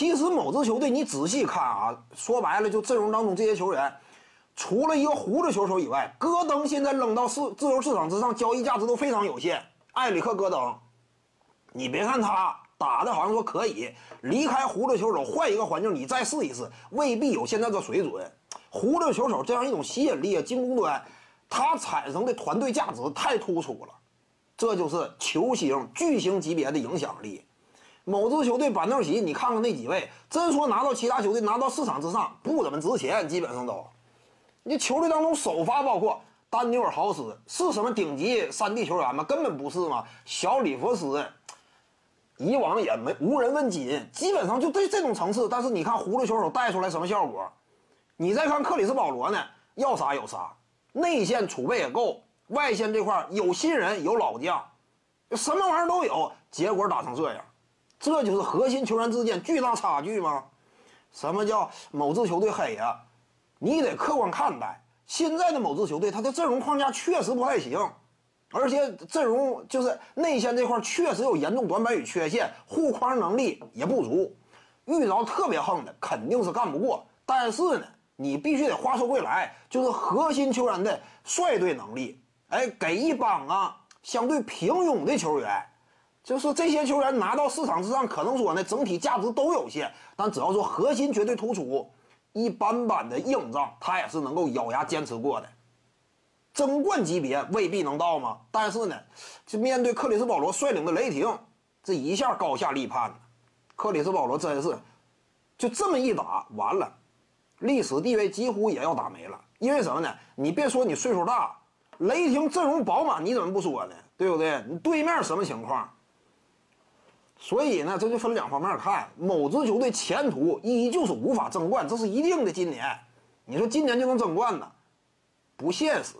其实某支球队你仔细看啊，说白了就阵容当中这些球员，除了一个胡子球手以外，戈登现在扔到市自由市场之上，交易价值都非常有限。埃里克·戈登，你别看他打的好像说可以，离开胡子球手换一个环境你再试一试，未必有现在的水准。胡子球手这样一种吸引力啊，进攻端他产生的团队价值太突出了，这就是球星巨星级别的影响力。某支球队板凳席，你看看那几位，真说拿到其他球队拿到市场之上不怎么值钱，基本上都。你球队当中首发包括丹尼尔豪斯是什么顶级三 D 球员吗？根本不是嘛。小里弗斯，以往也没无人问津，基本上就这这种层次。但是你看葫芦球手带出来什么效果？你再看克里斯保罗呢，要啥有啥，内线储备也够，外线这块有新人有老将，什么玩意儿都有，结果打成这样。这就是核心球员之间巨大差距吗？什么叫某支球队黑呀？你得客观看待。现在的某支球队，他的阵容框架确实不太行，而且阵容就是内线这块确实有严重短板与缺陷，护框能力也不足。遇着特别横的，肯定是干不过。但是呢，你必须得话说回来，就是核心球员的率队能力，哎，给一帮啊相对平庸的球员。就是这些球员拿到市场之上，可能说呢，整体价值都有限，但只要说核心绝对突出，一般般的硬仗他也是能够咬牙坚持过的。争冠级别未必能到吗？但是呢，就面对克里斯保罗率领的雷霆，这一下高下立判。克里斯保罗真是就这么一打完了，历史地位几乎也要打没了。因为什么呢？你别说你岁数大，雷霆阵容饱满，你怎么不说呢？对不对？你对面什么情况？所以呢，这就分两方面看。某支球队前途依旧是无法争冠，这是一定的。今年，你说今年就能争冠呢，不现实。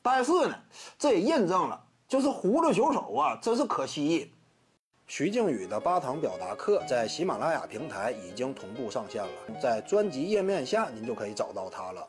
但是呢，这也印证了，就是胡子球手啊，真是可惜。徐静宇的八堂表达课在喜马拉雅平台已经同步上线了，在专辑页面下您就可以找到它了。